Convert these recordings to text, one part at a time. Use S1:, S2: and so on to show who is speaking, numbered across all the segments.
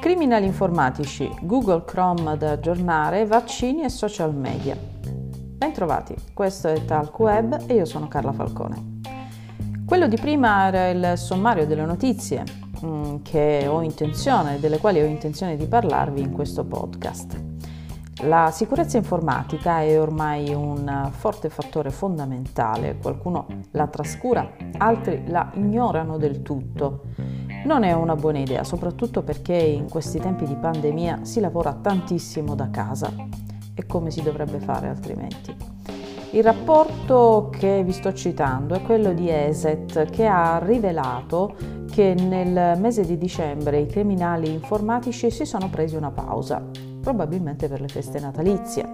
S1: Criminali informatici, Google Chrome da aggiornare, vaccini e social media. Bentrovati, questo è Talk Web e io sono Carla Falcone. Quello di prima era il sommario delle notizie mm, delle quali ho intenzione di parlarvi in questo podcast. La sicurezza informatica è ormai un forte fattore fondamentale, qualcuno la trascura, altri la ignorano del tutto. Non è una buona idea, soprattutto perché in questi tempi di pandemia si lavora tantissimo da casa e come si dovrebbe fare altrimenti. Il rapporto che vi sto citando è quello di ESET che ha rivelato che nel mese di dicembre i criminali informatici si sono presi una pausa probabilmente per le feste natalizie.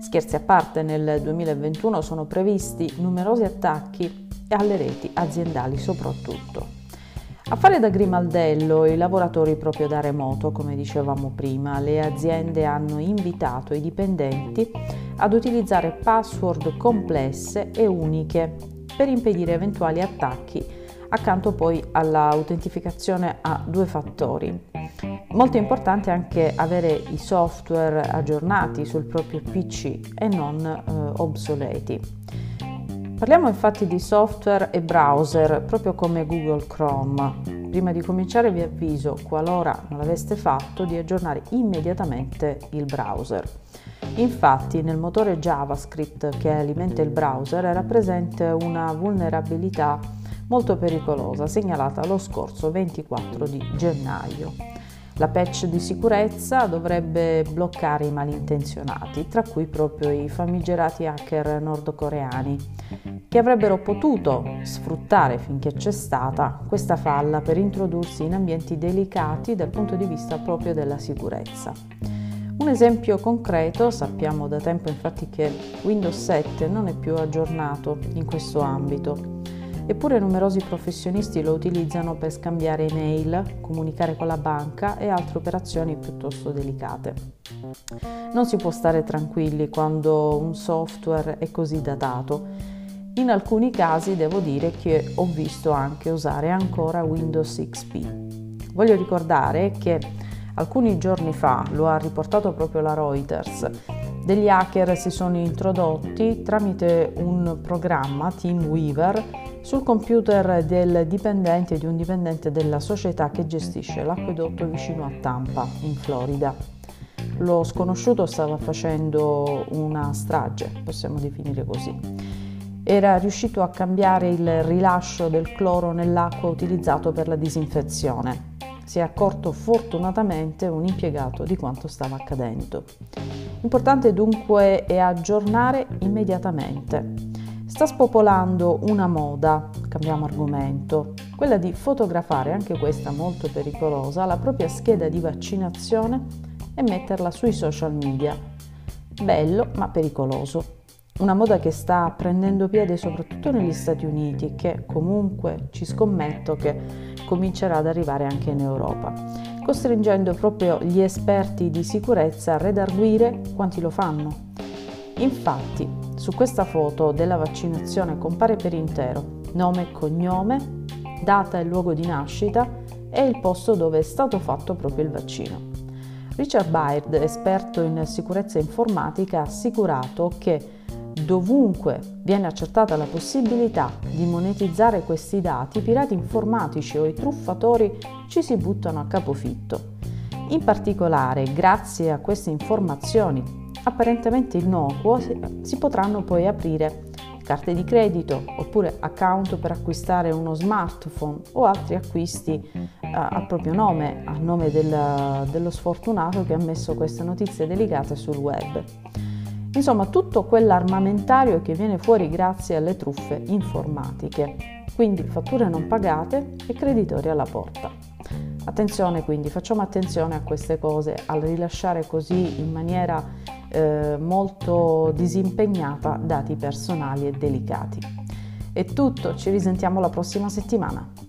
S1: Scherzi a parte, nel 2021 sono previsti numerosi attacchi alle reti aziendali soprattutto. A fare da grimaldello i lavoratori proprio da remoto, come dicevamo prima, le aziende hanno invitato i dipendenti ad utilizzare password complesse e uniche per impedire eventuali attacchi, accanto poi all'autentificazione a due fattori. Molto importante anche avere i software aggiornati sul proprio PC e non eh, obsoleti. Parliamo infatti di software e browser, proprio come Google Chrome. Prima di cominciare vi avviso, qualora non l'aveste fatto, di aggiornare immediatamente il browser. Infatti nel motore JavaScript che alimenta il browser era presente una vulnerabilità molto pericolosa segnalata lo scorso 24 di gennaio. La patch di sicurezza dovrebbe bloccare i malintenzionati, tra cui proprio i famigerati hacker nordcoreani, che avrebbero potuto sfruttare finché c'è stata questa falla per introdursi in ambienti delicati dal punto di vista proprio della sicurezza. Un esempio concreto, sappiamo da tempo infatti che Windows 7 non è più aggiornato in questo ambito Eppure numerosi professionisti lo utilizzano per scambiare email, comunicare con la banca e altre operazioni piuttosto delicate. Non si può stare tranquilli quando un software è così datato. In alcuni casi devo dire che ho visto anche usare ancora Windows XP. Voglio ricordare che alcuni giorni fa, lo ha riportato proprio la Reuters, degli hacker si sono introdotti tramite un programma TeamWeaver sul computer del dipendente di un dipendente della società che gestisce l'acquedotto vicino a Tampa, in Florida. Lo sconosciuto stava facendo una strage, possiamo definire così. Era riuscito a cambiare il rilascio del cloro nell'acqua utilizzato per la disinfezione. Si è accorto fortunatamente un impiegato di quanto stava accadendo. Importante dunque è aggiornare immediatamente Sta spopolando una moda, cambiamo argomento, quella di fotografare, anche questa molto pericolosa, la propria scheda di vaccinazione e metterla sui social media. Bello ma pericoloso. Una moda che sta prendendo piede soprattutto negli Stati Uniti e che comunque ci scommetto che comincerà ad arrivare anche in Europa, costringendo proprio gli esperti di sicurezza a redarguire quanti lo fanno. Infatti, su questa foto della vaccinazione compare per intero nome e cognome, data e luogo di nascita e il posto dove è stato fatto proprio il vaccino. Richard Baird, esperto in sicurezza informatica, ha assicurato che dovunque viene accertata la possibilità di monetizzare questi dati, i pirati informatici o i truffatori ci si buttano a capofitto. In particolare, grazie a queste informazioni apparentemente innocuo, si potranno poi aprire carte di credito oppure account per acquistare uno smartphone o altri acquisti eh, a proprio nome, a nome del, dello sfortunato che ha messo queste notizie delicate sul web. Insomma, tutto quell'armamentario che viene fuori grazie alle truffe informatiche. Quindi fatture non pagate e creditori alla porta. Attenzione quindi, facciamo attenzione a queste cose, al rilasciare così in maniera eh, molto disimpegnata dati personali e delicati. È tutto, ci risentiamo la prossima settimana.